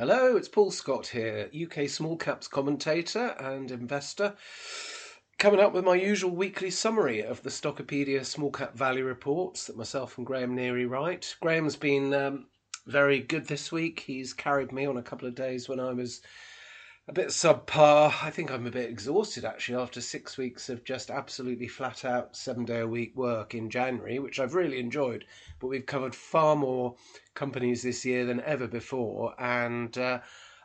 Hello, it's Paul Scott here, UK small caps commentator and investor. Coming up with my usual weekly summary of the Stockopedia small cap value reports that myself and Graham Neary write. Graham's been um, very good this week. He's carried me on a couple of days when I was a bit subpar. I think I'm a bit exhausted actually after six weeks of just absolutely flat out seven day a week work in January, which I've really enjoyed. But we've covered far more companies this year than ever before, and uh,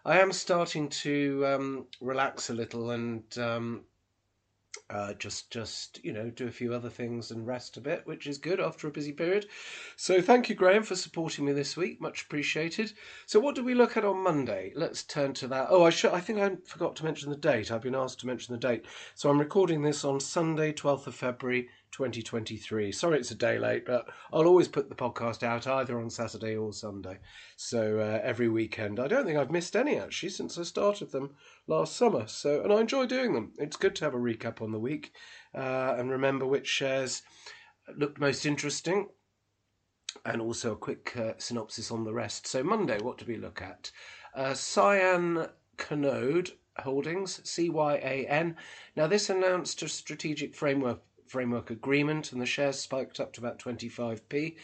I am starting to um, relax a little and um, uh, just just you know do a few other things and rest a bit, which is good after a busy period. So thank you, Graham, for supporting me this week. Much appreciated. So what do we look at on Monday? Let's turn to that. Oh, I should. I think I forgot to mention the date. I've been asked to mention the date. So I'm recording this on Sunday, twelfth of February, 2023. Sorry it's a day late, but I'll always put the podcast out either on Saturday or Sunday. So uh, every weekend. I don't think I've missed any actually since I started them last summer. So and I enjoy doing them. It's good to have a recap on the week uh, and remember which shares looked most interesting and also a quick uh, synopsis on the rest. So Monday, what do we look at? Uh, Cyan Canode Holdings, CYAN. Now, this announced a strategic framework framework agreement, and the shares spiked up to about 25p.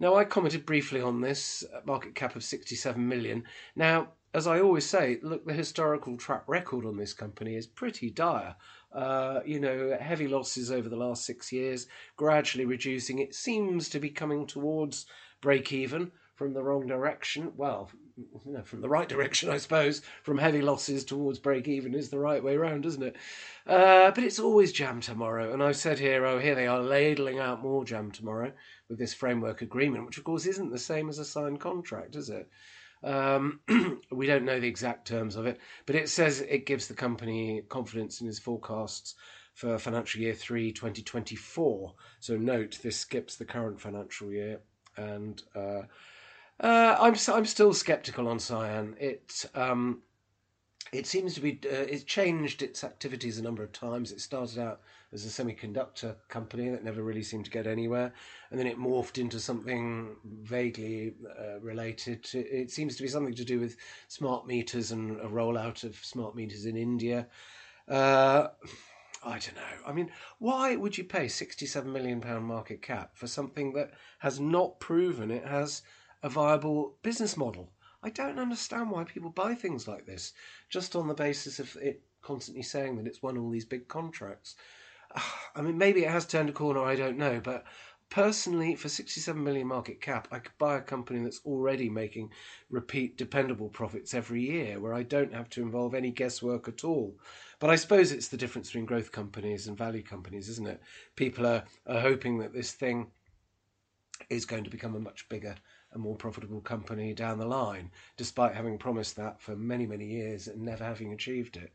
Now, I commented briefly on this market cap of 67 million. Now, as I always say, look, the historical track record on this company is pretty dire. Uh, you know, heavy losses over the last six years, gradually reducing. It seems to be coming towards break even from the wrong direction. Well, you know, from the right direction, I suppose. From heavy losses towards break even is the right way round, isn't it? Uh, but it's always jam tomorrow. And I've said here, oh, here they are ladling out more jam tomorrow with this framework agreement, which of course isn't the same as a signed contract, is it? Um, we don't know the exact terms of it, but it says it gives the company confidence in its forecasts for financial year 3 2024. So note this skips the current financial year and uh, uh, I'm I'm still skeptical on Cyan. It um, it seems to be uh, it's changed its activities a number of times. It started out as a semiconductor company that never really seemed to get anywhere, and then it morphed into something vaguely uh, related. To, it seems to be something to do with smart meters and a rollout of smart meters in India. Uh, I don't know. I mean, why would you pay sixty-seven million pound market cap for something that has not proven it has a viable business model. I don't understand why people buy things like this just on the basis of it constantly saying that it's won all these big contracts. I mean, maybe it has turned a corner, I don't know, but personally, for 67 million market cap, I could buy a company that's already making repeat dependable profits every year where I don't have to involve any guesswork at all. But I suppose it's the difference between growth companies and value companies, isn't it? People are, are hoping that this thing is going to become a much bigger a more profitable company down the line, despite having promised that for many, many years and never having achieved it.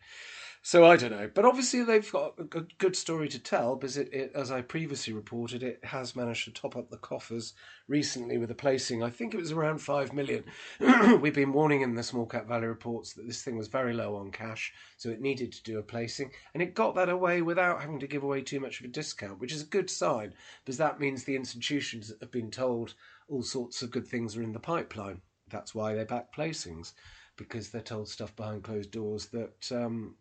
So I don't know, but obviously they've got a good story to tell because it, it, as I previously reported, it has managed to top up the coffers recently with a placing. I think it was around five million. We've been warning in the small cap value reports that this thing was very low on cash, so it needed to do a placing, and it got that away without having to give away too much of a discount, which is a good sign because that means the institutions have been told all sorts of good things are in the pipeline. That's why they back placings because they're told stuff behind closed doors that um,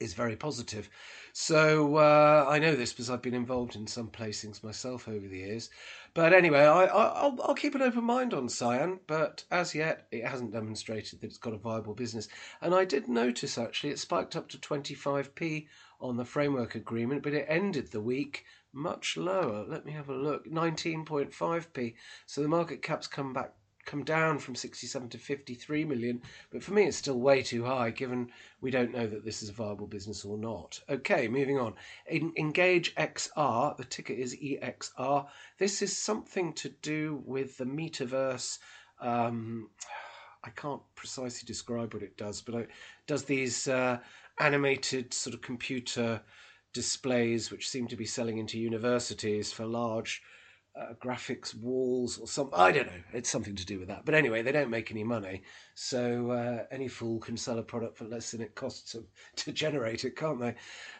is very positive. So uh, I know this because I've been involved in some placings myself over the years. But anyway, I, will I'll keep an open mind on Cyan, but as yet it hasn't demonstrated that it's got a viable business. And I did notice actually it spiked up to 25p on the framework agreement, but it ended the week much lower. Let me have a look. 19.5p. So the market cap's come back come down from 67 to 53 million, but for me it's still way too high given we don't know that this is a viable business or not. Okay, moving on. In Engage XR, the ticker is EXR. This is something to do with the metaverse. Um, I can't precisely describe what it does, but it does these uh, animated sort of computer displays which seem to be selling into universities for large uh, graphics walls or something. I don't know. It's something to do with that. But anyway, they don't make any money. So uh, any fool can sell a product for less than it costs them to generate it, can't they?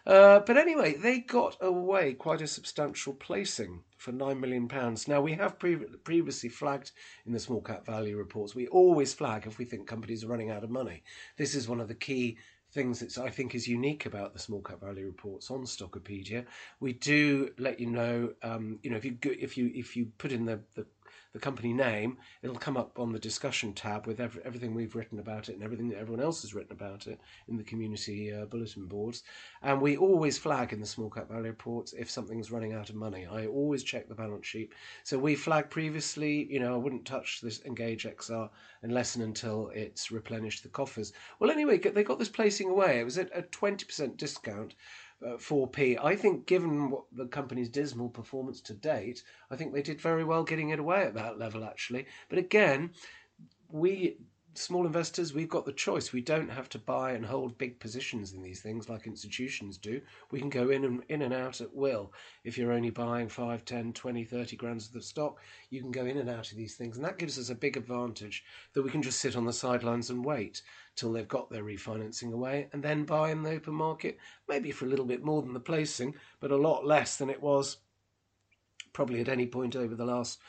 Uh, but anyway, they got away quite a substantial placing for £9 million. Now, we have pre- previously flagged in the small cap value reports, we always flag if we think companies are running out of money. This is one of the key things that I think is unique about the small cap value reports on Stockopedia. We do let you know, um, you know, if you if you if you put in the, the the company name, it'll come up on the discussion tab with every, everything we've written about it and everything that everyone else has written about it in the community uh, bulletin boards. And we always flag in the small cap value reports if something's running out of money. I always check the balance sheet. So we flagged previously, you know, I wouldn't touch this Engage XR unless and until it's replenished the coffers. Well, anyway, they got this placing away. It was at a 20% discount uh, 4p. I think, given what the company's dismal performance to date, I think they did very well getting it away at that level, actually. But again, we small investors, we've got the choice. We don't have to buy and hold big positions in these things like institutions do. We can go in and in and out at will. If you're only buying 5, 10, 20, 30 grams of the stock, you can go in and out of these things. And that gives us a big advantage that we can just sit on the sidelines and wait till they've got their refinancing away and then buy in the open market, maybe for a little bit more than the placing, but a lot less than it was probably at any point over the last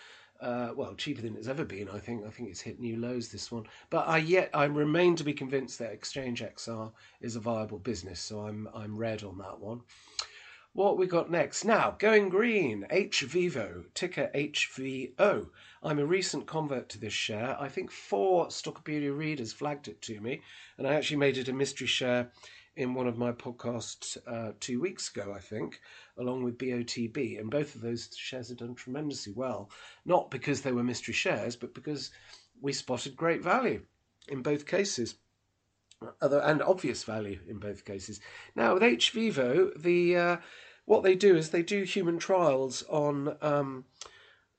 uh, well, cheaper than it's ever been. I think. I think it's hit new lows this one. But I yet I remain to be convinced that Exchange XR is a viable business. So I'm I'm red on that one. What we got next? Now, going green, HVivo, ticker HVO. I'm a recent convert to this share. I think four Stockopedia readers flagged it to me, and I actually made it a mystery share in one of my podcasts uh, two weeks ago, I think, along with BOTB. And both of those shares have done tremendously well, not because they were mystery shares, but because we spotted great value in both cases. Other and obvious value in both cases. Now with HVivo, the uh, what they do is they do human trials on um,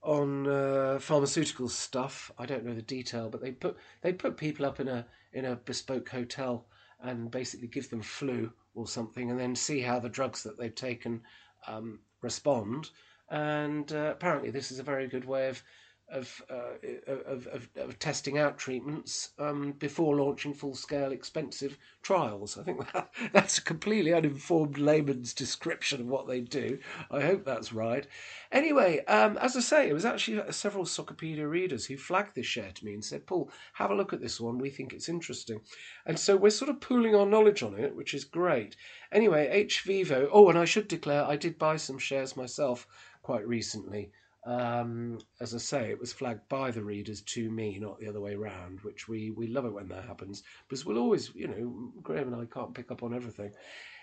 on uh, pharmaceutical stuff. I don't know the detail, but they put they put people up in a in a bespoke hotel and basically give them flu or something, and then see how the drugs that they've taken um, respond. And uh, apparently, this is a very good way of of, uh, of, of, of, testing out treatments um, before launching full scale expensive trials. I think that, that's a completely uninformed layman's description of what they do. I hope that's right. Anyway, um, as I say, it was actually several Stockopedia readers who flagged this share to me and said, Paul, have a look at this one. We think it's interesting. And so we're sort of pooling our knowledge on it, which is great. Anyway, HVivo. Oh, and I should declare I did buy some shares myself quite recently. Um, as I say, it was flagged by the readers to me, not the other way around, which we, we love it when that happens because we'll always, you know, Graham and I can't pick up on everything.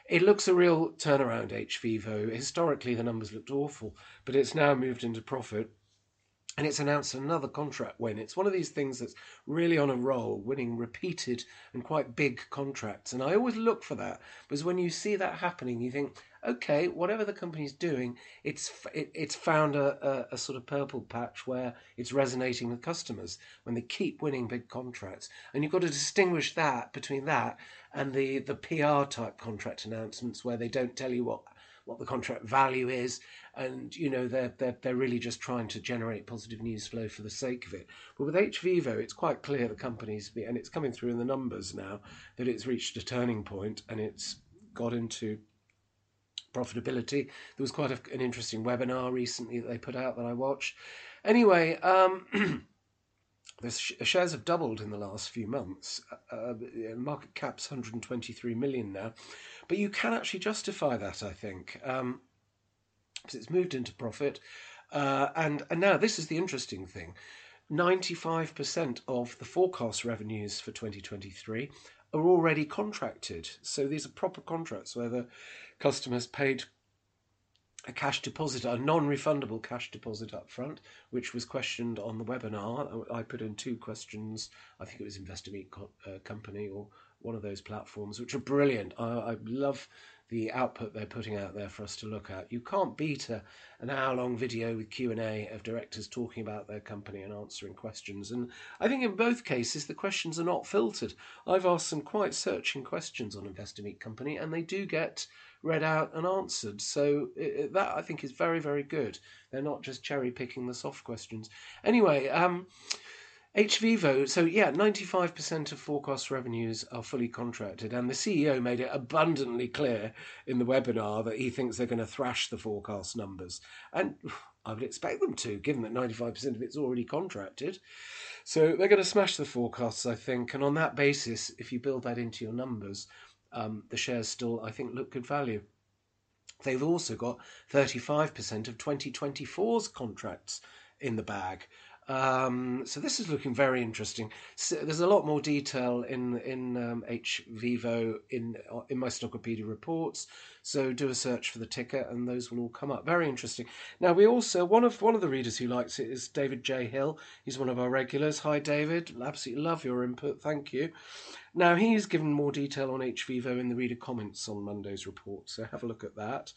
It looks a real turnaround, HVivo. Historically, the numbers looked awful, but it's now moved into profit and it's announced another contract win. It's one of these things that's really on a roll, winning repeated and quite big contracts. And I always look for that because when you see that happening, you think, okay, whatever the company's doing, it's it, it's found a, a, a, sort of purple patch where it's resonating with customers when they keep winning big contracts, and you've got to distinguish that between that and the the PR type contract announcements where they don't tell you what what the contract value is, and you know they're they're they're really just trying to generate positive news flow for the sake of it. But with HVivo, it's quite clear the company's and it's coming through in the numbers now that it's reached a turning point and it's got into profitability. There was quite a, an interesting webinar recently that they put out that I watched. Anyway, um, the shares have doubled in the last few months. Uh, uh market cap's 123 million now, but you can actually justify that, I think, um, because it's moved into profit. Uh, and and now this is the interesting thing: 95% of the forecast revenues for 2023 are already contracted. So these are proper contracts where the customers paid a cash deposit, a non-refundable cash deposit up front, which was questioned on the webinar. I put in two questions. I think it was Investor Meet Co- uh, Company or one of those platforms, which are brilliant. I, I, love the output they're putting out there for us to look at. You can't beat a, an hour-long video with Q&A of directors talking about their company and answering questions. And I think in both cases, the questions are not filtered. I've asked some quite searching questions on Investor Meet Company, and they do get read out and answered. So it, that I think is very, very good. They're not just cherry picking the soft questions. Anyway, um, HVivo, so yeah, 95% of forecast revenues are fully contracted, and the CEO made it abundantly clear in the webinar that he thinks they're going to thrash the forecast numbers. And I would expect them to, given that 95% of it's already contracted. So they're going to smash the forecasts, I think. And on that basis, if you build that into your numbers, um, the shares still, I think, look good value. They've also got 35% of 2024's contracts in the bag. Um, so this is looking very interesting. So there's a lot more detail in in um, HVivo in in my Stockopedia reports. So do a search for the ticker, and those will all come up. Very interesting. Now we also one of one of the readers who likes it is David J Hill. He's one of our regulars. Hi David, absolutely love your input. Thank you. Now he's given more detail on HVivo in the reader comments on Monday's report. So have a look at that.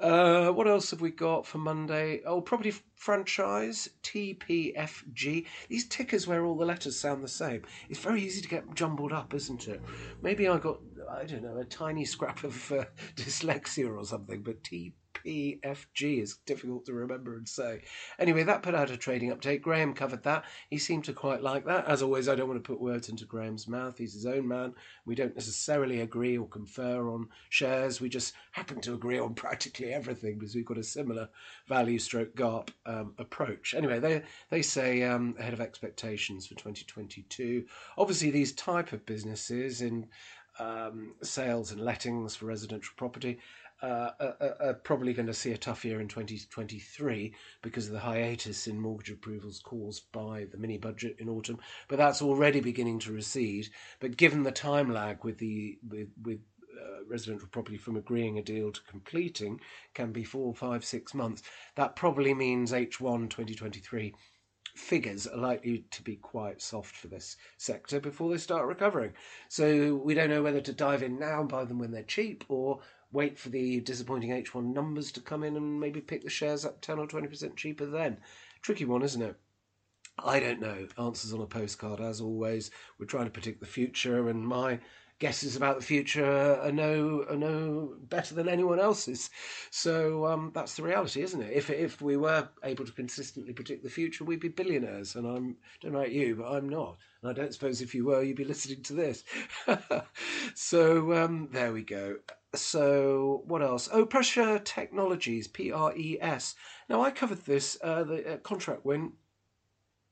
Uh, what else have we got for Monday? Oh, property franchise TPFG. These tickers where all the letters sound the same. It's very easy to get jumbled up, isn't it? Maybe I got I don't know a tiny scrap of uh, dyslexia or something, but TPFG is difficult to remember and say. Anyway, that put out a trading update. Graham covered that. He seemed to quite like that. As always, I don't want to put words into Graham's mouth. He's his own man. We don't necessarily agree or confer on shares. We just happen to agree on practically everything because we've got a similar value stroke GARP um, approach. Anyway, they, they say um, ahead of expectations for 2022. Obviously, these type of businesses in um, sales and lettings for residential property uh, are, are, probably going to see a tough year in 2023 because of the hiatus in mortgage approvals caused by the mini budget in autumn. But that's already beginning to recede. But given the time lag with the with with uh, residential property from agreeing a deal to completing can be four, five, six months. That probably means H1 2023 figures are likely to be quite soft for this sector before they start recovering. So we don't know whether to dive in now and buy them when they're cheap or wait for the disappointing H1 numbers to come in and maybe pick the shares up 10 or 20% cheaper then. Tricky one, isn't it? I don't know. Answers on a postcard, as always. We're trying to predict the future, and my guesses about the future are no are no better than anyone else's. So um, that's the reality, isn't it? If if we were able to consistently predict the future, we'd be billionaires. And I'm don't know about you, but I'm not. And I don't suppose if you were, you'd be listening to this. so um, there we go. So what else? Oh, Pressure Technologies, P R E S. Now I covered this uh, the uh, contract win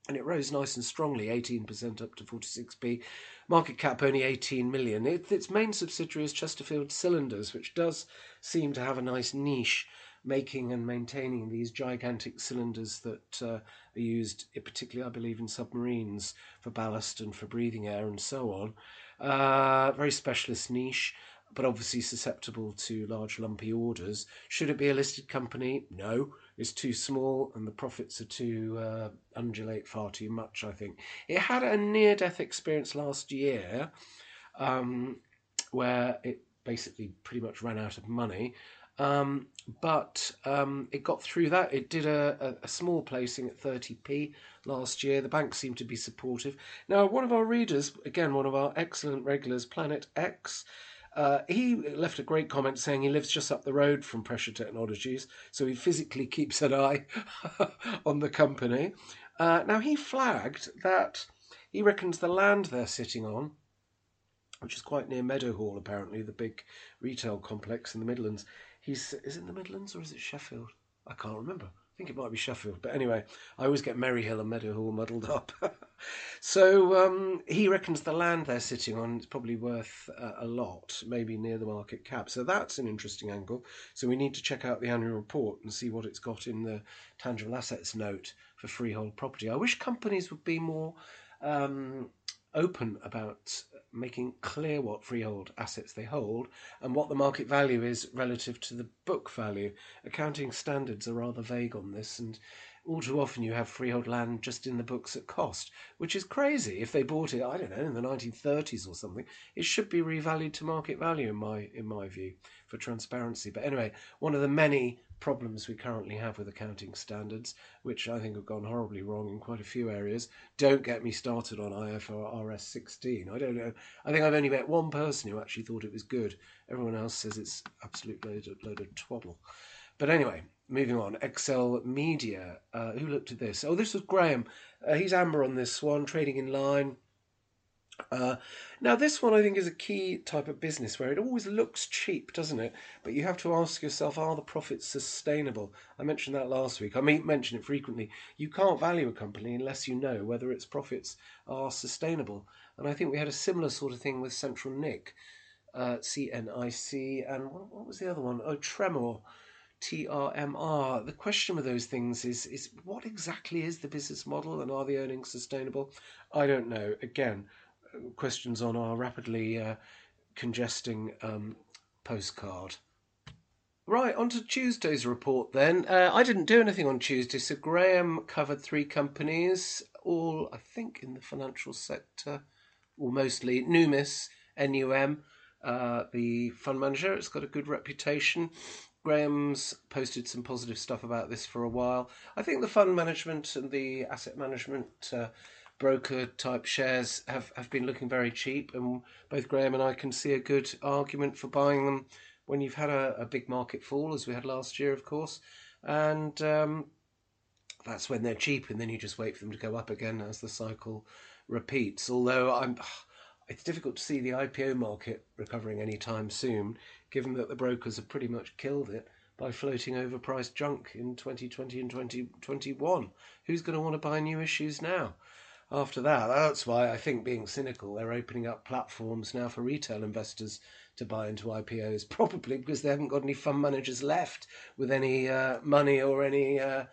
and it rose nice and strongly, 18% up to 46p. Market cap only 18 million. It, its main subsidiary is Chesterfield Cylinders, which does seem to have a nice niche, making and maintaining these gigantic cylinders that uh, are used, particularly, I believe, in submarines for ballast and for breathing air and so on. Uh, very specialist niche but obviously susceptible to large lumpy orders. Should it be a listed company? No is too small and the profits are too uh, undulate far too much, I think. It had a near death experience last year um, where it basically pretty much ran out of money. Um, but um, it got through that. It did a, a, a, small placing at 30p last year. The bank seemed to be supportive. Now, one of our readers, again, one of our excellent regulars, Planet X, uh, he left a great comment saying he lives just up the road from Pressure Technologies, so he physically keeps an eye on the company. Uh, now, he flagged that he reckons the land they're sitting on, which is quite near Meadowhall, apparently, the big retail complex in the Midlands. He's is it in the Midlands or is it Sheffield? I can't remember. I think it might be Sheffield, but anyway, I always get Merry Hill and Meadowhall muddled up. so um, he reckons the land they're sitting on is probably worth uh, a lot, maybe near the market cap. So that's an interesting angle. So we need to check out the annual report and see what it's got in the tangible assets note for freehold property. I wish companies would be more um, open about making clear what freehold assets they hold and what the market value is relative to the book value. Accounting standards are rather vague on this, and all too often you have freehold land just in the books at cost, which is crazy. If they bought it, I don't know, in the 1930s or something, it should be revalued to market value in my in my view for transparency. But anyway, one of the many problems we currently have with accounting standards, which I think have gone horribly wrong in quite a few areas. Don't get me started on IFRS 16. I don't know. I think I've only met one person who actually thought it was good. Everyone else says it's absolute load of, load of twaddle. But anyway, moving on. XLMedia. Uh, who looked at this? Oh, this was Graham. Uh, he's amber on this one, trading in line. Uh, now, this one I think is a key type of business where it always looks cheap, doesn't it? But you have to ask yourself, are the profits sustainable? I mentioned that last week. I mention it frequently. You can't value a company unless you know whether its profits are sustainable. And I think we had a similar sort of thing with CentralNic, uh, CNIC, and what, what was the other one? Oh, Tremor. TRMR. The question with those things is is what exactly is the business model and are the earnings sustainable? I don't know. Again, questions on our rapidly uh, congesting um, postcard. Right, on to Tuesday's report then. Uh, I didn't do anything on Tuesday, so Graham covered three companies, all, I think, in the financial sector, or mostly Numis, NUM, uh, the fund manager. It's got a good reputation. Graham's posted some positive stuff about this for a while. I think the fund management and the asset management uh, broker type shares have, have been looking very cheap, and both Graham and I can see a good argument for buying them when you've had a, a big market fall, as we had last year, of course, and um, that's when they're cheap, and then you just wait for them to go up again as the cycle repeats. Although I'm, it's difficult to see the IPO market recovering anytime soon, given that the brokers have pretty much killed it by floating overpriced junk in 2020 and 2021. Who's going to want to buy new issues now? After that. That's why I think, being cynical, they're opening up platforms now for retail investors to buy into IPOs, probably because they haven't got any fund managers left with any uh, money or any uh,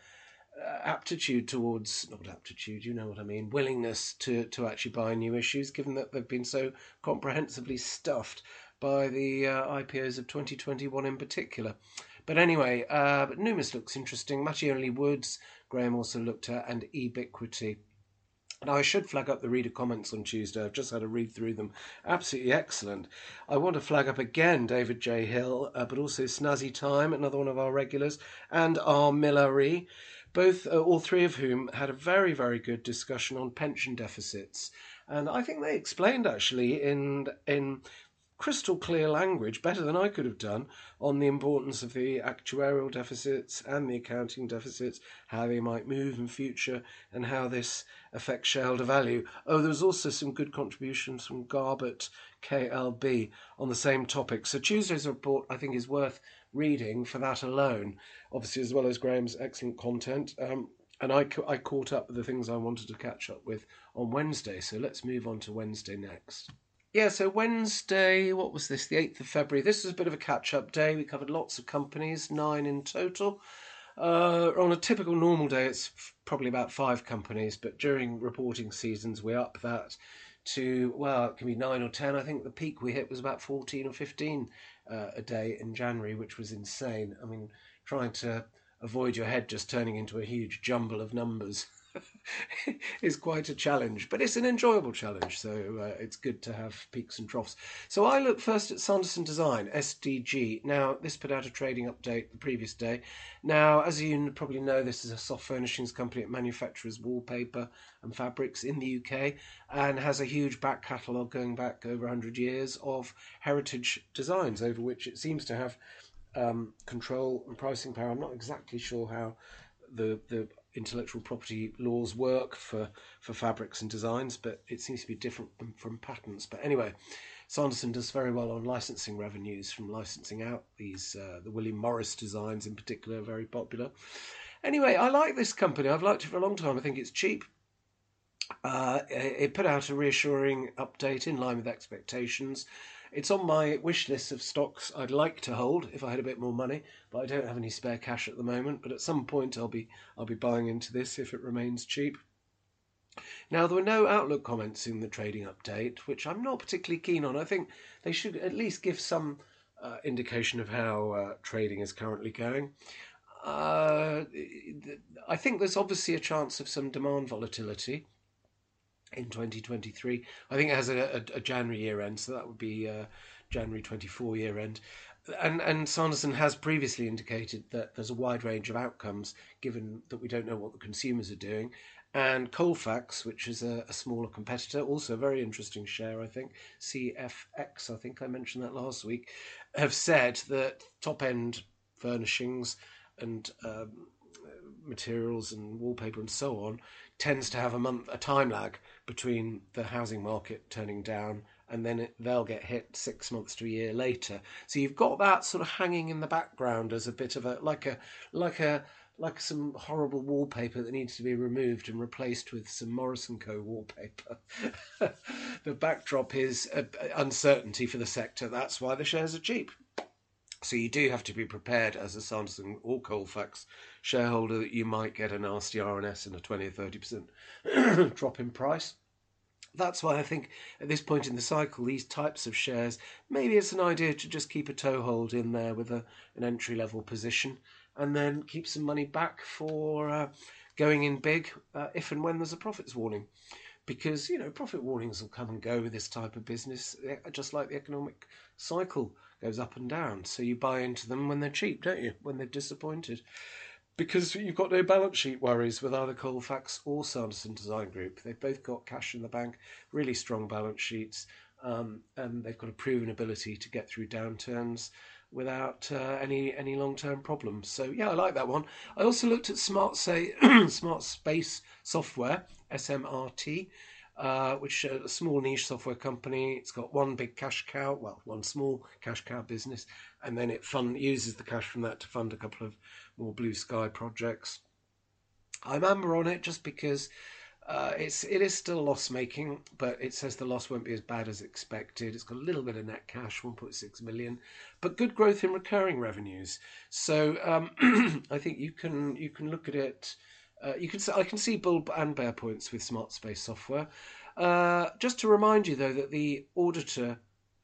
uh, aptitude towards not aptitude, you know what I mean, willingness to to actually buy new issues, given that they've been so comprehensively stuffed by the uh, IPOs of 2021 in particular. But anyway, uh, but Numis looks interesting. Mattioli Woods, Graham also looked at, and Ebiquity. Now, I should flag up the reader comments on Tuesday. I've just had a read through them. Absolutely excellent. I want to flag up again David J. Hill, uh, but also Snazzy Time, another one of our regulars, and R. Millery, both, uh, all three of whom had a very, very good discussion on pension deficits. And I think they explained actually in in crystal clear language, better than I could have done, on the importance of the actuarial deficits and the accounting deficits, how they might move in future, and how this affects shareholder value. Oh, there was also some good contributions from Garbett KLB on the same topic. So Tuesday's report, I think, is worth reading for that alone, obviously, as well as Graham's excellent content. Um, and I, I caught up with the things I wanted to catch up with on Wednesday. So let's move on to Wednesday next. Yeah, so Wednesday, what was this? The 8th of February. This was a bit of a catch up day. We covered lots of companies, nine in total. Uh, on a typical normal day, it's probably about five companies, but during reporting seasons, we up that to, well, it can be nine or ten. I think the peak we hit was about 14 or 15 uh, a day in January, which was insane. I mean, trying to avoid your head just turning into a huge jumble of numbers. is quite a challenge, but it's an enjoyable challenge. So uh, it's good to have peaks and troughs. So I look first at Sanderson Design (SDG). Now this put out a trading update the previous day. Now, as you probably know, this is a soft furnishings company that manufactures wallpaper and fabrics in the UK and has a huge back catalogue going back over 100 years of heritage designs over which it seems to have um, control and pricing power. I'm not exactly sure how the the intellectual property laws work for, for fabrics and designs, but it seems to be different from, from patents. But anyway, Sanderson does very well on licensing revenues from licensing out these uh, the William Morris designs in particular, very popular. Anyway, I like this company. I've liked it for a long time. I think it's cheap. Uh, it put out a reassuring update in line with expectations. It's on my wish list of stocks I'd like to hold if I had a bit more money, but I don't have any spare cash at the moment. But at some point, I'll be I'll be buying into this if it remains cheap. Now, there were no outlook comments in the trading update, which I'm not particularly keen on. I think they should at least give some uh, indication of how uh, trading is currently going. Uh, I think there's obviously a chance of some demand volatility in 2023. I think it has a, a, a January year end, so that would be uh, January 24 year end. And and Sanderson has previously indicated that there's a wide range of outcomes given that we don't know what the consumers are doing. And Colefax, which is a, a smaller competitor, also a very interesting share, I think, CFX, I think I mentioned that last week, have said that top end furnishings and um, materials and wallpaper and so on tends to have a month a time lag between the housing market turning down and then it, they'll get hit six months to a year later. So you've got that sort of hanging in the background as a bit of a like a like a like some horrible wallpaper that needs to be removed and replaced with some Morris & Co. wallpaper. the backdrop is uncertainty for the sector. That's why the shares are cheap. So you do have to be prepared as a Sanderson or Colefax shareholder that you might get a nasty RNS and a 20 or 30% drop in price. That's why I think at this point in the cycle, these types of shares, maybe it's an idea to just keep a toehold in there with a, an entry level position and then keep some money back for uh, going in big uh, if and when there's a profits warning. Because, you know, profit warnings will come and go with this type of business, eh, just like the economic cycle goes up and down. So you buy into them when they're cheap, don't you? When they're disappointed. Because you've got no balance sheet worries with either Colefax or Sanderson Design Group. They've both got cash in the bank, really strong balance sheets, um, and they've got a proven ability to get through downturns without uh, any any long term problems. So yeah, I like that one. I also looked at Smart Say Smart Space Software (SMRT), uh, which is a small niche software company. It's got one big cash cow, well, one small cash cow business, and then it fund uses the cash from that to fund a couple of more blue sky projects. I'm amber on it just because uh, it's it is still loss making, but it says the loss won't be as bad as expected. It's got a little bit of net cash, 1.6 million, but good growth in recurring revenues. So um, I think you can you can look at it. Uh, you can I can see bull and bear points with Smart Space software. Uh, just to remind you though that the auditor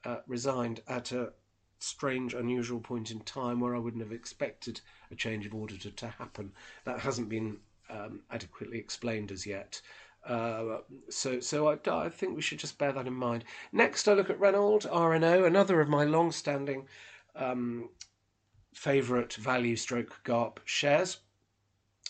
uh, resigned at a strange, unusual point in time where I wouldn't have expected a change of auditor to happen. That hasn't been um, adequately explained as yet. Uh, so, so I, I, think we should just bear that in mind. Next, I look at Renold's RNO, another of my long-standing um, favourite value stroke GARP shares.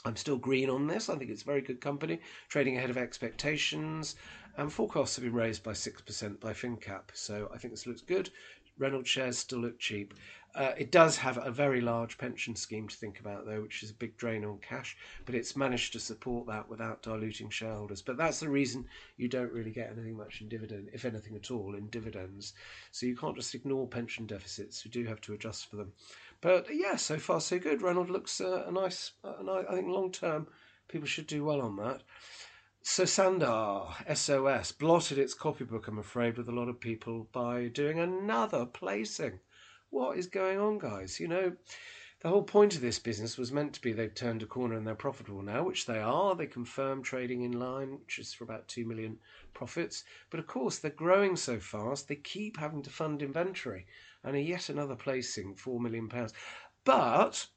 I'm still green on this. I think it's a very good company, trading ahead of expectations, and forecasts have been raised by six percent by finnCap. So I think this looks good. Renold's shares still look cheap. Uh, it does have a very large pension scheme to think about, though, which is a big drain on cash, but it's managed to support that without diluting shareholders. But that's the reason you don't really get anything much in dividend, if anything at all, in dividends. So you can't just ignore pension deficits. You do have to adjust for them. But yeah, so far so good. Renold looks uh, a nice, uh, I think long term, people should do well on that. Sosandar SOS blotted its copybook, I'm afraid, with a lot of people by doing another placing what is going on, guys? You know, the whole point of this business was meant to be they've turned a corner and they're profitable now, which they are. They confirm trading in line, which is for about 2 million profits. But of course, they're growing so fast, they keep having to fund inventory and a yet another placing, 4 million pounds. But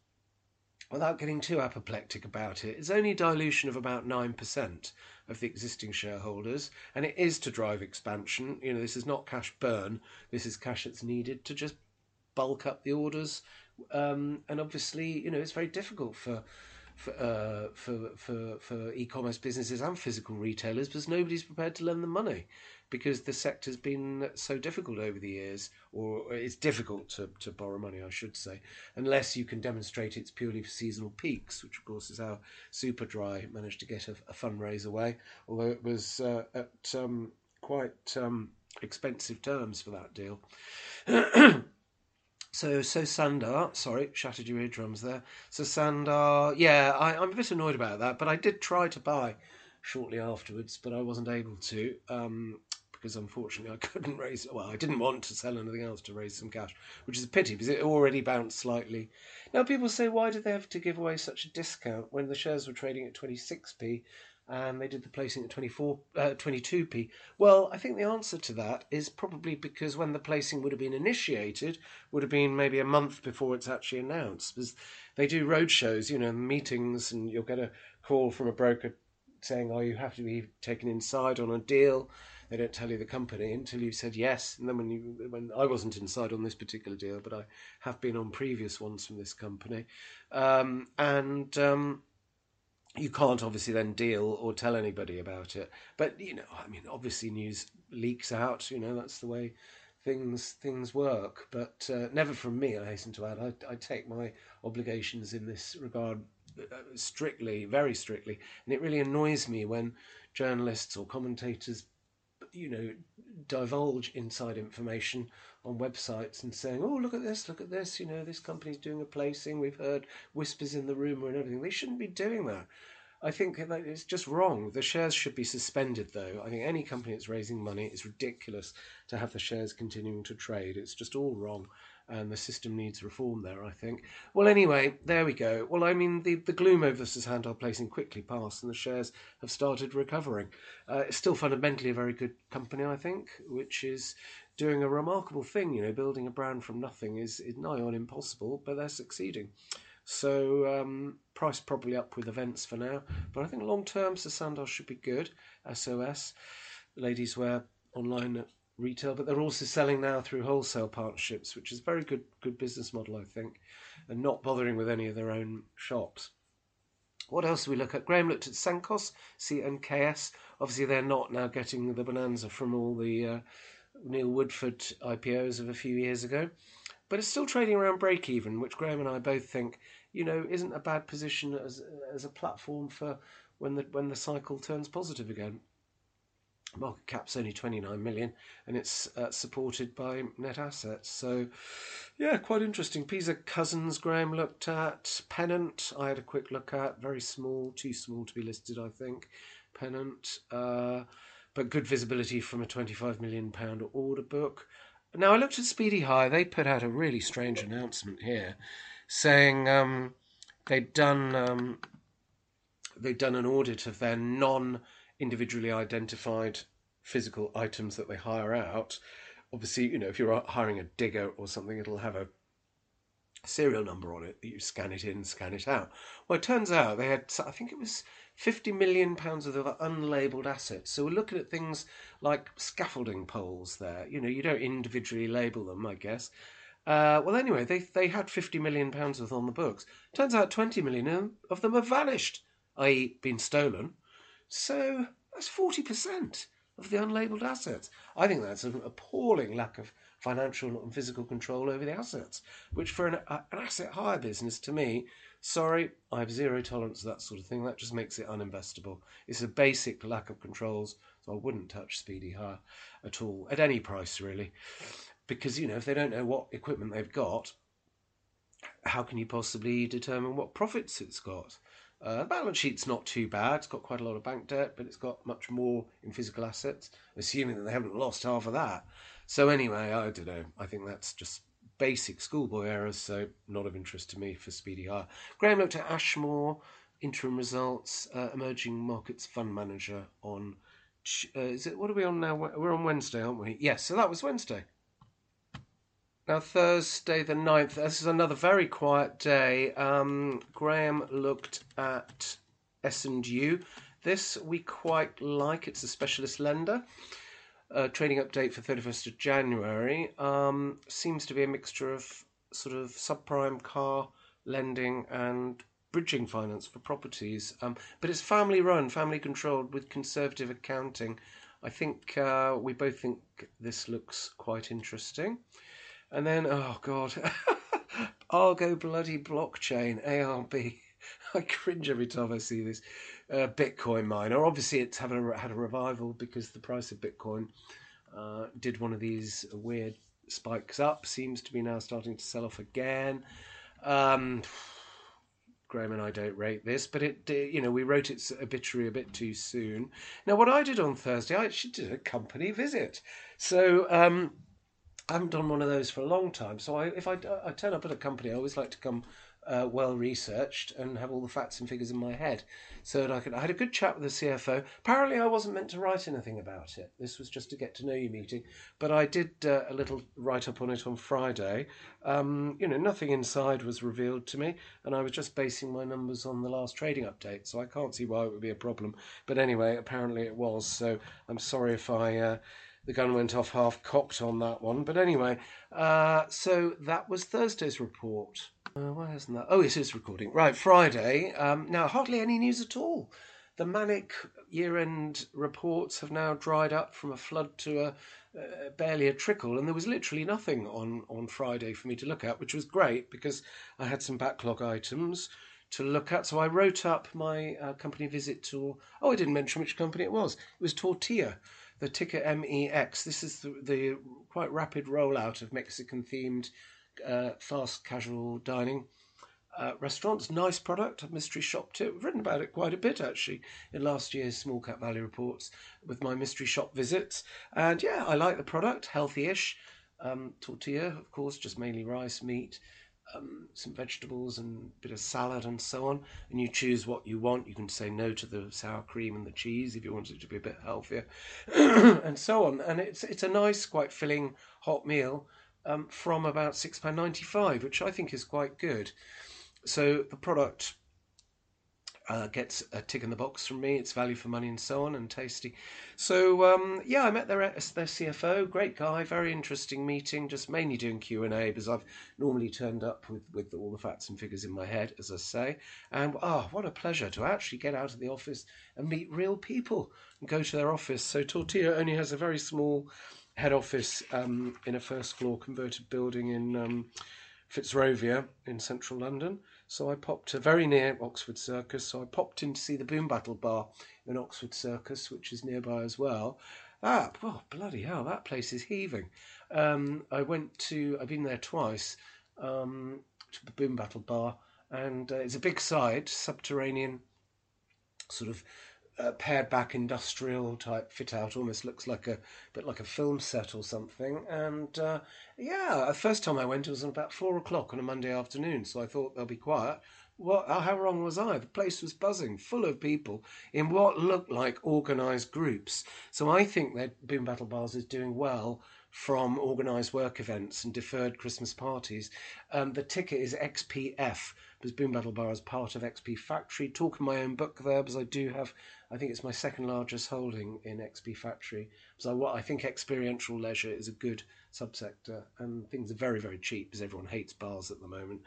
without getting too apoplectic about it, it's only dilution of about 9% of the existing shareholders, and it is to drive expansion. You know, this is not cash burn, this is cash that's needed to just bulk up the orders. Um, and obviously, you know, it's very difficult for for, uh, for for for e-commerce businesses and physical retailers because nobody's prepared to lend them money because the sector's been so difficult over the years, or it's difficult to, to borrow money, I should say, unless you can demonstrate it's purely for seasonal peaks, which of course is how Superdry managed to get a, a fundraise away, although it was uh, at um, quite um, expensive terms for that deal. So, so Sandar, sorry, shattered your eardrums there. So Sandar, yeah, I, am a bit annoyed about that, but I did try to buy shortly afterwards, but I wasn't able to um, because unfortunately I couldn't raise. Well, I didn't want to sell anything else to raise some cash, which is a pity because it already bounced slightly. Now people say, why did they have to give away such a discount when the shares were trading at 26p and they did the placing at 24, uh, 22p. Well, I think the answer to that is probably because when the placing would have been initiated would have been maybe a month before it's actually announced. Because they do road shows, you know, meetings, and you'll get a call from a broker saying, "Oh, you have to be taken inside on a deal." They don't tell you the company until you've said yes. And then when you when I wasn't inside on this particular deal, but I have been on previous ones from this company, um, and um, you can't obviously then deal or tell anybody about it. But you know, I mean, obviously news leaks out. You know, that's the way things things work. But uh, never from me. I hasten to add. I, I take my obligations in this regard uh, strictly, very strictly, and it really annoys me when journalists or commentators, you know, divulge inside information on websites and saying, "Oh, look at this, look at this," you know, this company's doing a placing. We've heard whispers in the rumour and everything. They shouldn't be doing that. I think it's just wrong. The shares should be suspended, though. I think any company that's raising money, is ridiculous to have the shares continuing to trade. It's just all wrong and the system needs reform there, I think. Well, anyway, there we go. Well, I mean, the, the gloom over this handheld placing quickly passed, and the shares have started recovering. Uh, it's still fundamentally a very good company, I think, which is doing a remarkable thing. You know, building a brand from nothing is, is nigh on impossible, but they're succeeding. So um, price probably up with events for now, but I think long term Sosandar should be good. SOS, ladies wear online retail, but they're also selling now through wholesale partnerships, which is a very good good business model, I think, and not bothering with any of their own shops. What else do we look at? Graham looked at Cenkos, CNKS. Obviously, they're not now getting the bonanza from all the uh, Neil Woodford IPOs of a few years ago, but it's still trading around break even, which Graham and I both think, you know, isn't a bad position as as a platform for when the when the cycle turns positive again market cap's only 29 million and it's uh, supported by net assets. So yeah quite interesting. PZ Cussons graham looked at. Pennant i had a quick look at. Very small too small to be listed i think. Pennant uh, but good visibility from a 25 million pound order book. Now i looked at Speedy Hire. They put out a really strange announcement here saying um, they'd done um, they'd done an audit of their non individually identified physical items that they hire out. Obviously, you know, if you're hiring a digger or something, it'll have a serial number on it that you scan it in, scan it out. Well, it turns out they had, I think it was 50 million pounds of unlabeled assets. So we're looking at things like scaffolding poles there. You know, you don't individually label them, I guess. Uh, well, anyway, they they had 50 million pounds worth on the books. Turns out 20 million of them have vanished, i.e., been stolen. So that's 40% of the unlabeled assets. I think that's an appalling lack of financial and physical control over the assets, which for an, uh, an asset hire business, to me, sorry, I have zero tolerance to that sort of thing. That just makes it uninvestable. It's a basic lack of controls, so I wouldn't touch Speedy Hire at all, at any price, really. Because, you know, if they don't know what equipment they've got, how can you possibly determine what profits it's got? Uh, the balance sheet's not too bad. It's got quite a lot of bank debt, but it's got much more in physical assets, assuming that they haven't lost half of that. So anyway, I don't know. I think that's just basic schoolboy errors, so not of interest to me for Speedy Hire. Graham looked at Ashmore, interim results, uh, emerging markets fund manager on. Uh, is it what are we on now? We're on Wednesday, aren't we? Yes, so that was Wednesday. Now, Thursday the 9th, this is another very quiet day. Um, Graham looked at S&U. This we quite like. It's a specialist lender. Uh, trading update for 31st of January. Um, seems to be a mixture of sort of subprime car lending and bridging finance for properties. Um, but it's family run, family controlled with conservative accounting. I think uh, we both think this looks quite interesting. And then, oh god, Argo bloody blockchain ARB. I cringe every time I see this uh, Bitcoin miner. Obviously, it's had a, had a revival because the price of Bitcoin uh, did one of these weird spikes up. Seems to be now starting to sell off again. Um, Graham and I don't rate this, but it, you know, we wrote its obituary a bit too soon. Now, what I did on Thursday, I actually did a company visit. So, um, I haven't done one of those for a long time. So I, if I, I turn up at a company, I always like to come uh, well researched and have all the facts and figures in my head so that I could. I had a good chat with the CFO. Apparently, I wasn't meant to write anything about it. This was just a get to know you meeting, but I did uh, a little write up on it on Friday. Um, you know, nothing inside was revealed to me, and I was just basing my numbers on the last trading update, so I can't see why it would be a problem. But anyway, apparently it was. So I'm sorry if I. Uh, the gun went off half cocked on that one. But anyway, uh, so that was Thursday's report. Uh, why isn't that? Oh, it is recording. Right, Friday. Um, now, hardly any news at all. The manic year end reports have now dried up from a flood to a uh, barely a trickle, and there was literally nothing on, on Friday for me to look at, which was great because I had some backlog items to look at. So I wrote up my uh, company visit to. Oh, I didn't mention which company it was. It was Tortilla, the ticker MEX. This is the, the quite rapid rollout of Mexican themed uh, fast casual dining uh, restaurants. Nice product. Mystery shopped it. We've written about it quite a bit actually in last year's Small Cap Value reports with my mystery shop visits. And yeah, I like the product. Healthy-ish. Um, tortilla, of course, just mainly rice, meat. Um, some vegetables and a bit of salad and so on, and you choose what you want. You can say no to the sour cream and the cheese if you want it to be a bit healthier, and so on. And it's it's a nice, quite filling hot meal um, from about £6.95, which I think is quite good. So the product uh, gets a tick in the box from me. It's value for money and so on, and tasty. So um, yeah, I met their their CFO, great guy, very interesting meeting. Just mainly doing Q and A because I've normally turned up with with all the facts and figures in my head, as I say. And ah, oh, what a pleasure to actually get out of the office and meet real people and go to their office. So Tortilla only has a very small head office um, in a first floor converted building in um, Fitzrovia in central London. So I popped very near Oxford Circus. So I popped in to see the Boom Battle Bar in Oxford Circus, which is nearby as well. Ah, oh, bloody hell, that place is heaving. Um, I went to, I've been there twice, um, to the Boom Battle Bar, and uh, it's a big side, subterranean, sort of uh, pared back industrial type fit out, almost looks like a bit like a film set or something. And uh, yeah, the first time I went, it was about four o'clock on a Monday afternoon, so I thought they'll be quiet. What? How wrong was I? The place was buzzing, full of people in what looked like organised groups. So I think that Boom Battle Bars is doing well from organised work events and deferred Christmas parties. Um, the ticket is XPF because Boom Battle Bar is part of XP Factory. Talking my own book there because I do have, I think it's my second largest holding in XP Factory. I, I think experiential leisure is a good subsector and things are very, very cheap because everyone hates bars at the moment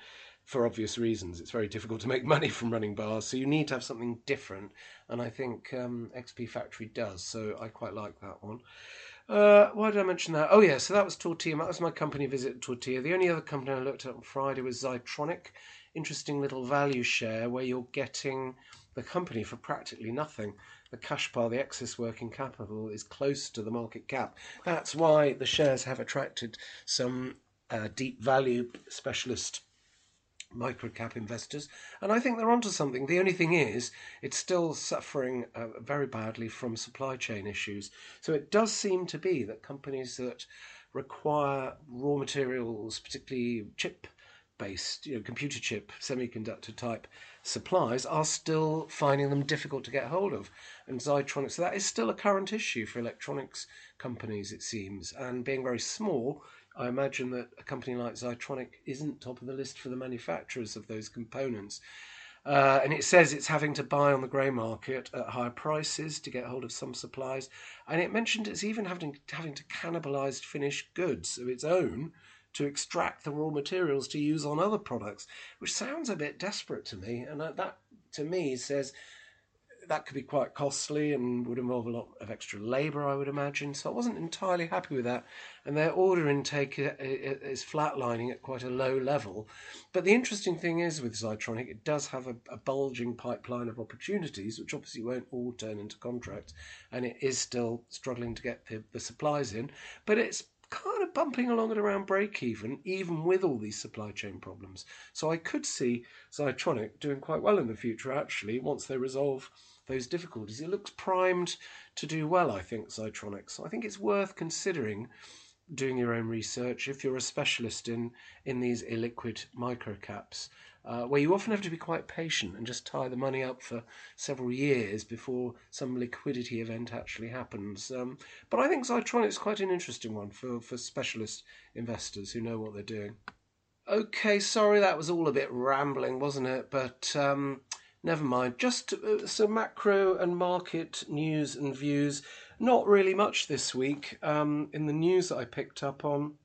for obvious reasons. It's very difficult to make money from running bars, so you need to have something different. And I think um, XP Factory does, so I quite like that one. Uh, why did I mention that? Oh, yeah, so that was Tortilla. That was my company visit Tortilla. The only other company I looked at on Friday was Zytronic. Interesting little value share where you're getting the company for practically nothing. The cash pile, the excess working capital, is close to the market cap. That's why the shares have attracted some uh, deep value specialist microcap investors, and I think they're onto something. The only thing is, it's still suffering uh, very badly from supply chain issues. So it does seem to be that companies that require raw materials, particularly chip based, you know, computer chip, semiconductor type supplies, are still finding them difficult to get hold of. And Zytronic, so that is still a current issue for electronics companies, it seems. And being very small, I imagine that a company like Zytronic isn't top of the list for the manufacturers of those components. Uh, and it says it's having to buy on the grey market at higher prices to get hold of some supplies. And it mentioned it's even having, having to cannibalise finished goods of its own to extract the raw materials to use on other products, which sounds a bit desperate to me. And that, to me, says that could be quite costly and would involve a lot of extra labour, I would imagine. So I wasn't entirely happy with that. And their order intake uh, uh, uh, is flatlining at quite a low level. But the interesting thing is with Zytronic, it does have a, a bulging pipeline of opportunities, which obviously won't all turn into contracts. And it is still struggling to get the, the supplies in. But it's bumping along at around break even, even with all these supply chain problems. So I could see Zytronic doing quite well in the future, actually, once they resolve those difficulties. It looks primed to do well, I think, Zytronics. I think it's worth considering doing your own research if you're a specialist in, in these illiquid microcaps. Uh, where you often have to be quite patient and just tie the money up for several years before some liquidity event actually happens. Um, but I think Zytronic is quite an interesting one for, for specialist investors who know what they're doing. Okay, sorry that was all a bit rambling, wasn't it? But um, never mind. Just uh, some macro and market news and views. Not really much this week. Um, in the news that I picked up on,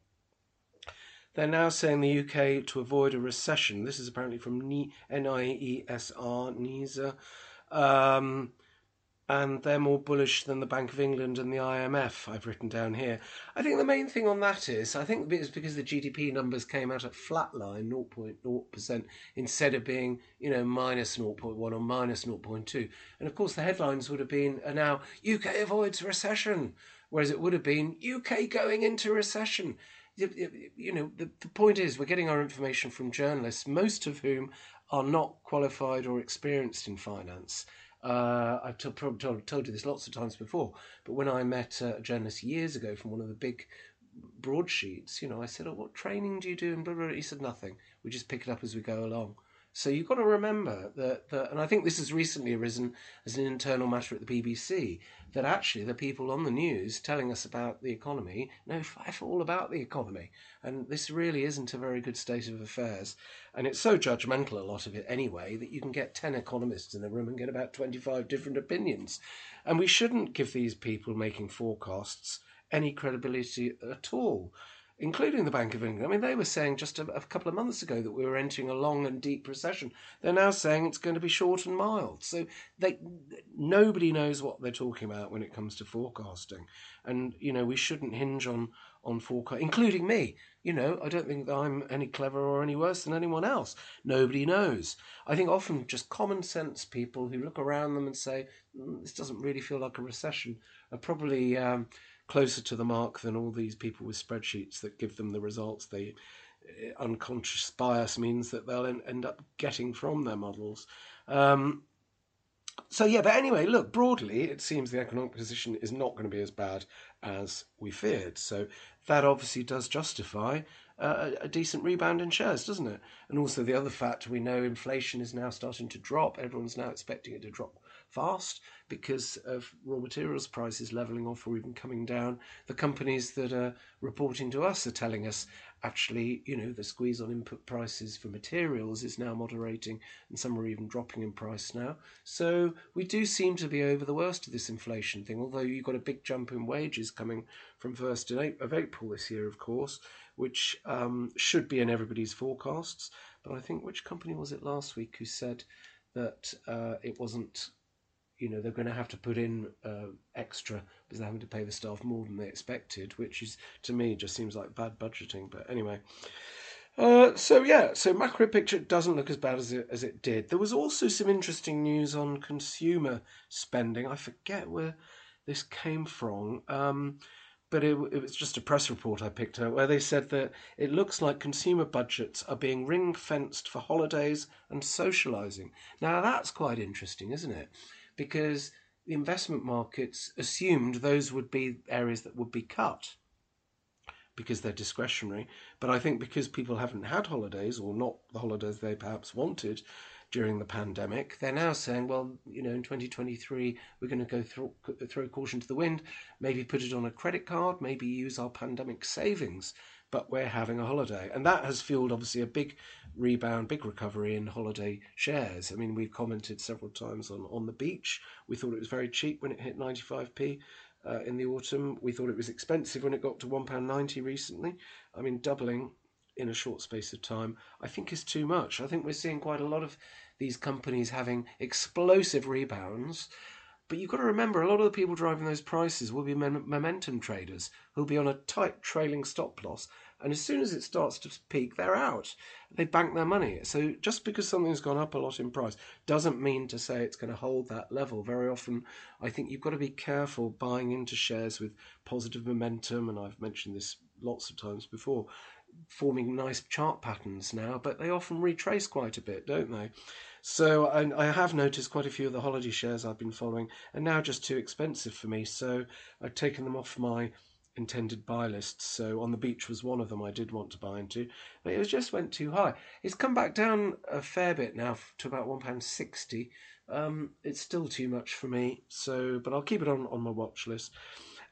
they're now saying the UK to avoid a recession. This is apparently from NIESR, NISA. Um, and they're more bullish than the Bank of England and the IMF, I've written down here. I think the main thing on that is, I think it's because the GDP numbers came out at flatline, 0.0%, instead of being, you know, minus 0.1 or minus 0.2. And of course, the headlines would have been, now, UK avoids recession, whereas it would have been, UK going into recession. You know, the, the point is, we're getting our information from journalists, most of whom are not qualified or experienced in finance. Uh, I've t- told, told you this lots of times before, but when I met a journalist years ago from one of the big broadsheets, you know, I said, "Oh, what training do you do?" And blah, blah, blah. he said, "Nothing. We just pick it up as we go along." So you've got to remember that, that, and I think this has recently arisen as an internal matter at the BBC, that actually the people on the news telling us about the economy know f all about the economy. And this really isn't a very good state of affairs. And it's so judgmental, a lot of it anyway, that you can get 10 economists in a room and get about 25 different opinions. And we shouldn't give these people making forecasts any credibility at all including the Bank of England. I mean, they were saying just a, a, couple of months ago that we were entering a long and deep recession. They're now saying it's going to be short and mild. So they nobody knows what they're talking about when it comes to forecasting, and you know we shouldn't hinge on on forecast, including me. You know, I don't think that I'm any clever or any worse than anyone else. Nobody knows. I think often just common sense people who look around them and say, mm, "This doesn't really feel like a recession," are probably. Um, closer to the mark than all these people with spreadsheets that give them the results they uh, unconscious bias means that they'll end up getting from their models. Um, so yeah, but anyway, look broadly, it seems the economic position is not going to be as bad as we feared. So that obviously does justify uh, a decent rebound in shares, doesn't it? And also the other fact we know inflation is now starting to drop. Everyone's now expecting it to drop fast because of raw materials prices leveling off or even coming down. The companies that are reporting to us are telling us actually, you know, the squeeze on input prices for materials is now moderating and some are even dropping in price now. So we do seem to be over the worst of this inflation thing, although you've got a big jump in wages coming from 1st of April this year, of course, which um, should be in everybody's forecasts. But I think which company was it last week who said that uh, it wasn't you know they're going to have to put in uh, extra because they're having to pay the staff more than they expected, which is to me just seems like bad budgeting. But anyway, uh, so yeah, so macro picture doesn't look as bad as it as it did. There was also some interesting news on consumer spending. I forget where this came from. Um, but it, it, was just a press report I picked up where they said that it looks like consumer budgets are being ring fenced for holidays and socializing. Now that's quite interesting, isn't it? Because the investment markets assumed those would be areas that would be cut because they're discretionary. But I think because people haven't had holidays or not the holidays they perhaps wanted during the pandemic, they're now saying, well, you know, in 2023, we're going to go throw, throw caution to the wind, maybe put it on a credit card, maybe use our pandemic savings but we're having a holiday. And that has fueled, obviously, a big rebound, big recovery in holiday shares. I mean, we've commented several times on, on the beach. We thought it was very cheap when it hit 95p. Uh, in the autumn, we thought it was expensive when it got to £1.90 recently. I mean, doubling in a short space of time, I think is too much. I think we're seeing quite a lot of these companies having explosive rebounds. But you've got to remember, a lot of the people driving those prices will be momentum traders who'll be on a tight trailing stop loss. And as soon as it starts to peak, they're out. They bank their money. So just because something's gone up a lot in price doesn't mean to say it's going to hold that level. Very often, I think you've got to be careful buying into shares with positive momentum. And I've mentioned this lots of times before forming nice chart patterns now, but they often retrace quite a bit, don't they? So I, I, have noticed quite a few of the holiday shares I've been following are now just too expensive for me. So I've taken them off my intended buy lists. So on the beach was one of them I did want to buy into, but it was just went too high. It's come back down a fair bit now to about one pound sixty. Um, it's still too much for me, so but I'll keep it on on my watch list.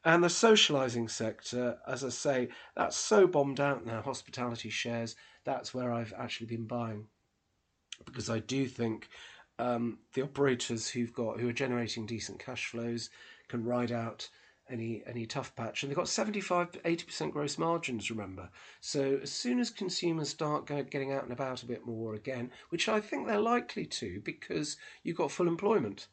And the socialising sector, as I say, that's so bombed out now. Hospitality shares, that's where I've actually been buying because I do think um, the operators who've got who are generating decent cash flows can ride out any any tough patch. And they've got 75 to 80% gross margins remember. So as soon as consumers start getting out and about a bit more again which i think they're likely to because you've got full employment.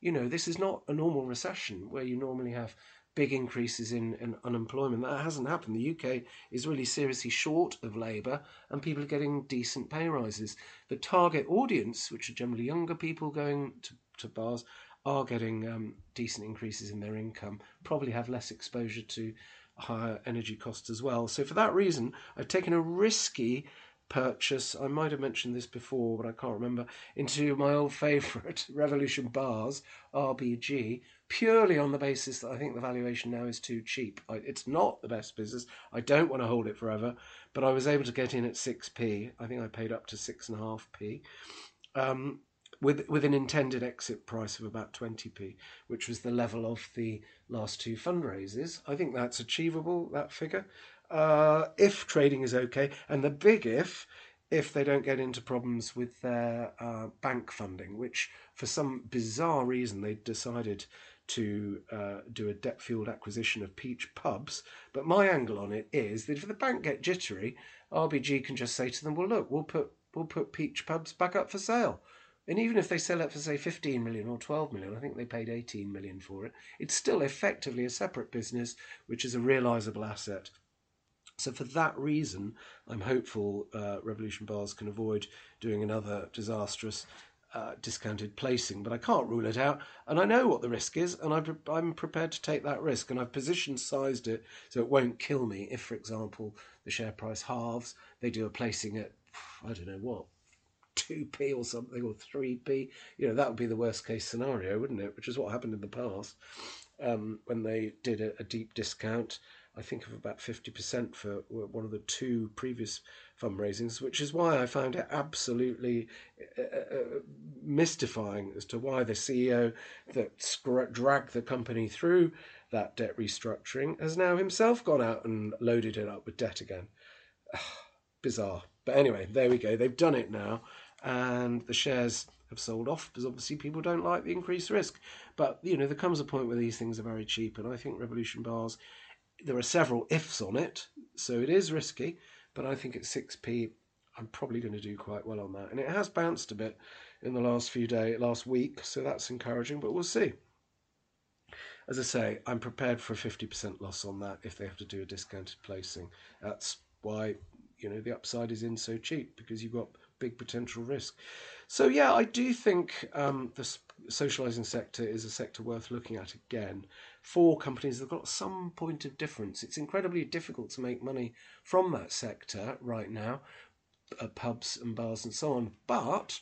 You know this is not a normal recession where you normally have big increases in, in unemployment. That hasn't happened. The UK is really seriously short of labour and people are getting decent pay rises. The target audience, which are generally younger people going to, to bars, are getting um, decent increases in their income, probably have less exposure to higher energy costs as well. So, for that reason, I've taken a risky purchase. I might have mentioned this before, but I can't remember. Into my old favourite, Revolution Bars, RBG, purely on the basis that I think the valuation now is too cheap. I, it's not the best business. I don't want to hold it forever, but I was able to get in at 6p. I think I paid up to 6.5p. Um, with with an intended exit price of about 20p, which was the level of the last two fundraisers. I think that's achievable, that figure uh, if trading is okay, and the big if, if they don't get into problems with their uh, bank funding, which for some bizarre reason they decided to uh, do a debt fueled acquisition of Peach Pubs. But my angle on it is that if the bank get jittery, RBG can just say to them, "Well, look, we'll put we'll put Peach Pubs back up for sale." And even if they sell it for say 15 million or 12 million, I think they paid 18 million for it, it's still effectively a separate business, which is a realizable asset so for that reason, I'm hopeful uh, Revolution Bars can avoid doing another disastrous uh, discounted placing, but I can't rule it out. And I know what the risk is, and I'm, I'm prepared to take that risk. And I've position sized it so it won't kill me if, for example, the share price halves. They do a placing at, I don't know what, 2p or something, or 3p. You know, that would be the worst case scenario, wouldn't it? Which is what happened in the past um, when they did a, a deep discount. I think of about 50% for one of the two previous fundraisings, which is why I found it absolutely uh, uh, uh mystifying as to why the CEO that dragged the company through that debt restructuring has now himself gone out and loaded it up with debt again. Bizarre. But anyway, there we go. They've done it now, and the shares have sold off because obviously people don't like the increased risk. But you know, there comes a point where these things are very cheap, and I think Revolution Bars there are several ifs on it, so it is risky, but I think at 6p, I'm probably going to do quite well on that. And it has bounced a bit in the last few days, last week, so that's encouraging, but we'll see. As I say, I'm prepared for a 50% loss on that if they have to do a discounted placing. That's why, you know, the upside is in so cheap because you've got big potential risk. So yeah, I do think um, the socializing sector is a sector worth looking at again for companies that have got some point of difference. It's incredibly difficult to make money from that sector right now, uh, pubs and bars and so on. But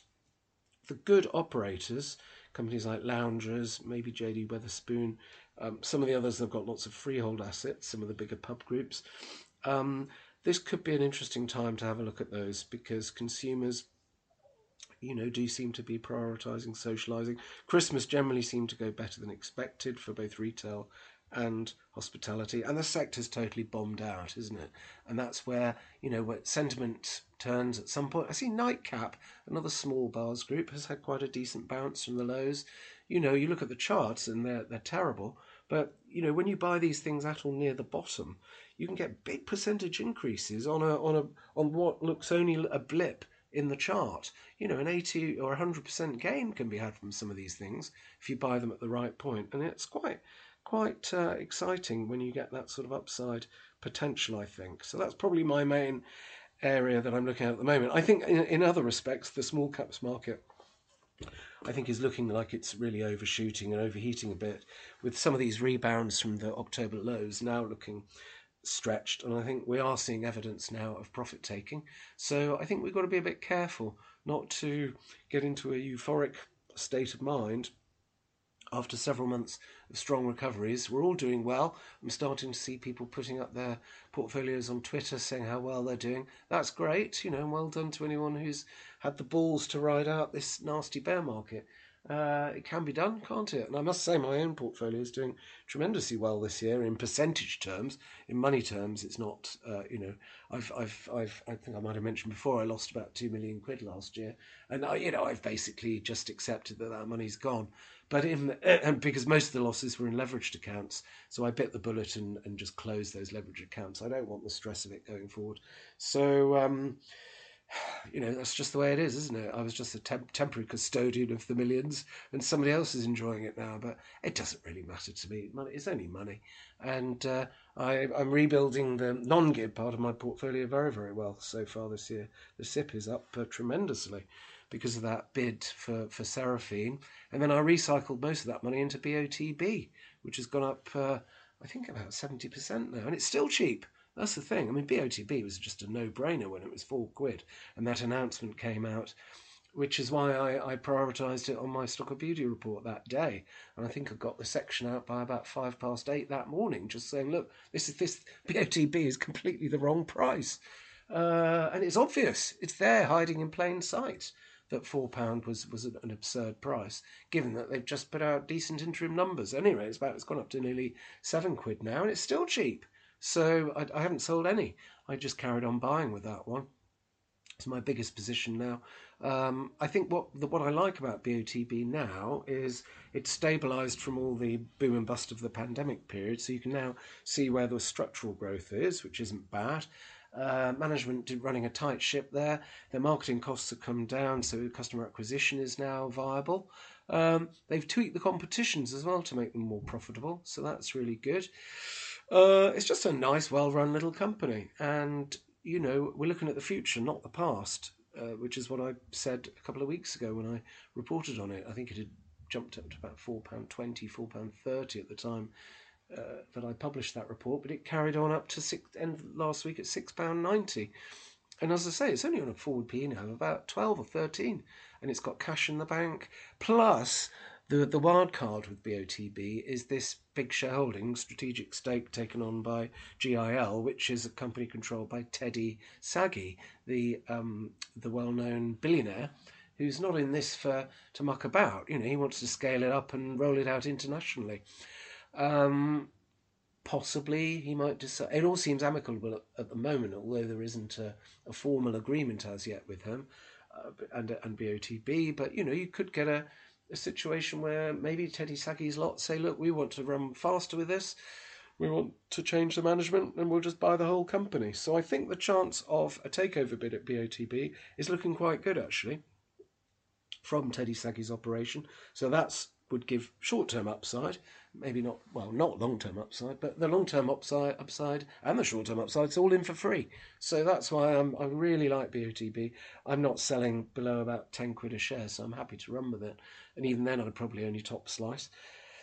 the good operators, companies like Loungers, maybe JD Wetherspoon, um, some of the others have got lots of freehold assets, some of the bigger pub groups. Um, this could be an interesting time to have a look at those because consumers you know, do seem to be prioritising socialising. Christmas generally seemed to go better than expected for both retail and hospitality, and the sector's totally bombed out, isn't it? And that's where you know where sentiment turns at some point. I see Nightcap, another small bars group, has had quite a decent bounce from the lows. You know, you look at the charts and they're they're terrible, but you know when you buy these things at or near the bottom, you can get big percentage increases on a on a on what looks only a blip in the chart. You know, an 80 or 100% gain can be had from some of these things if you buy them at the right point, and it's quite quite uh, exciting when you get that sort of upside potential. I think so. That's probably my main area that I'm looking at at the moment. I think in, in other respects, the small caps market. I think is looking like it's really overshooting and overheating a bit, with some of these rebounds from the October lows now looking stretched, and I think we are seeing evidence now of profit taking. So I think we've got to be a bit careful not to get into a euphoric state of mind after several months of strong recoveries. We're all doing well. I'm starting to see people putting up their portfolios on Twitter saying how well they're doing. That's great, you know, and well done to anyone who's had the balls to ride out this nasty bear market. Uh, it can be done, can't it? And I must say, my own portfolio is doing tremendously well this year in percentage terms. In money terms, it's not. Uh, you know, I've, I've, I've, I think I might have mentioned before, I lost about two million quid last year, and I, you know, I've basically just accepted that that money's gone. But in and because most of the losses were in leveraged accounts, so I bit the bullet and, and just closed those leveraged accounts. I don't want the stress of it going forward. So. Um, you know, that's just the way it is, isn't it? I was just a temp- temporary custodian of the millions, and somebody else is enjoying it now. But it doesn't really matter to me. Money, it's only money, and uh, I, am rebuilding the non-GIB part of my portfolio very, very well so far this year. The SIPP is up uh, tremendously because of that bid for for Seraphine, and then I recycled most of that money into BOTB, which has gone up, uh, I think, about seventy percent now, and it's still cheap. That's the thing. I mean, BOTB was just a no-brainer when it was four quid, and that announcement came out, which is why I, I prioritised it on my Stockopedia report that day. And I think I got the section out by about five past eight that morning, just saying, look, this is this BOTB is completely the wrong price, uh, and it's obvious. It's there, hiding in plain sight. That four pound was was an absurd price, given that they've just put out decent interim numbers. Anyway, it's about it's gone up to nearly seven quid now, and it's still cheap. So I, I haven't sold any. I just carried on buying with that one. It's my biggest position now. Um, I think what the, what I like about BOTB now is it's stabilised from all the boom and bust of the pandemic period, so you can now see where the structural growth is, which isn't bad. Uh, management running a tight ship there. Their marketing costs have come down, so customer acquisition is now viable. Um, they've tweaked the competitions as well to make them more profitable, so that's really good. Uh, it's just a nice, well-run little company, and you know we're looking at the future, not the past, uh, which is what I said a couple of weeks ago when I reported on it. I think it had jumped up to about four pound twenty, four pound thirty at the time uh, that I published that report, but it carried on up to six end last week at six pound ninety. And as I say, it's only on a forward P now about twelve or thirteen, and it's got cash in the bank. Plus, the the wild card with BOTB is this big shareholding, strategic stake taken on by GIL, which is a company controlled by Teddy Sagi, the um, the well known billionaire, who's not in this for to muck about. You know, he wants to scale it up and roll it out internationally. Um, possibly he might decide. It all seems amicable at, the moment, although there isn't a, a, formal agreement as yet with him uh, and and BOTB. But you know, you could get a a situation where maybe Teddy Sagi's lot say, look, we want to run faster with this, we want to change the management, and we'll just buy the whole company. So I think the chance of a takeover bid at BOTB is looking quite good actually from Teddy Sagi's operation. So that's would give short-term upside, maybe not well, not long-term upside, but the long-term upside, upside and the short-term upside, it's all in for free. So that's why I'm, I really like BOTB. I'm not selling below about ten quid a share, so I'm happy to run with it. And even then, I'd probably only top slice.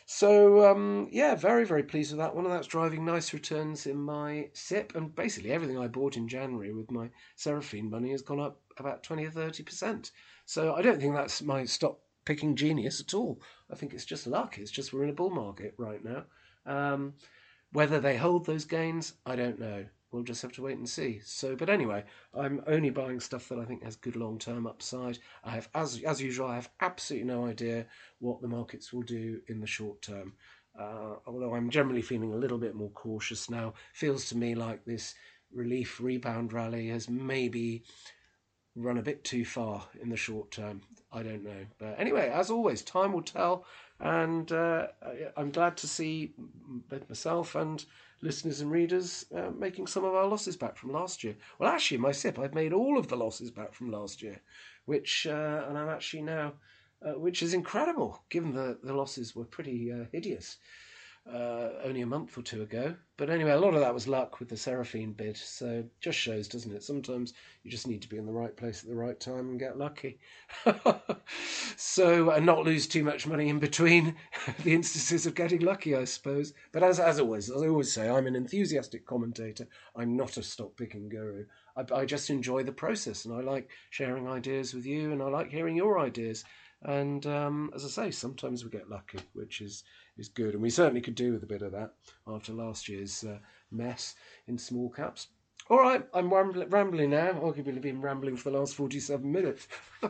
So um, yeah, very very pleased with that one, and that's driving nice returns in my SIPP. And basically everything I bought in January with my Seraphine money has gone up about twenty or thirty percent. So I don't think that's my stock picking genius at all. I think it's just luck. It's just we're in a bull market right now. Um, whether they hold those gains, I don't know. We'll just have to wait and see. So, but anyway, I'm only buying stuff that I think has good long-term upside. I have, as as usual, I have absolutely no idea what the markets will do in the short term. Uh, although I'm generally feeling a little bit more cautious now. Feels to me like this relief rebound rally has maybe run a bit too far in the short term. I don't know. But anyway, as always, time will tell. And uh, I'm glad to see myself and listeners and readers uh, making some of our losses back from last year. Well, actually, my SIPP, I've made all of the losses back from last year, which, uh, and I'm actually now, uh, which is incredible given the, the losses were pretty uh, hideous uh, only a month or two ago. But anyway, a lot of that was luck with the Seraphine bid. So just shows, doesn't it? Sometimes you just need to be in the right place at the right time and get lucky. so and not lose too much money in between the instances of getting lucky, I suppose. But as as always, as I always say, I'm an enthusiastic commentator. I'm not a stock picking guru. I, I just enjoy the process and I like sharing ideas with you and I like hearing your ideas. And um, as I say, sometimes we get lucky, which is is good, and we certainly could do with a bit of that after last year's uh, mess in small caps. All right, I'm rambling now. Arguably been rambling for the last 47 minutes.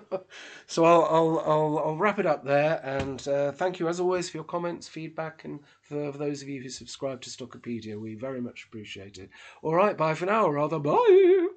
so I'll, I'll, I'll, I'll, wrap it up there. And uh, thank you, as always, for your comments, feedback, and for, for those of you who subscribe to Stockopedia. We very much appreciate it. All right, bye for now, or rather, bye.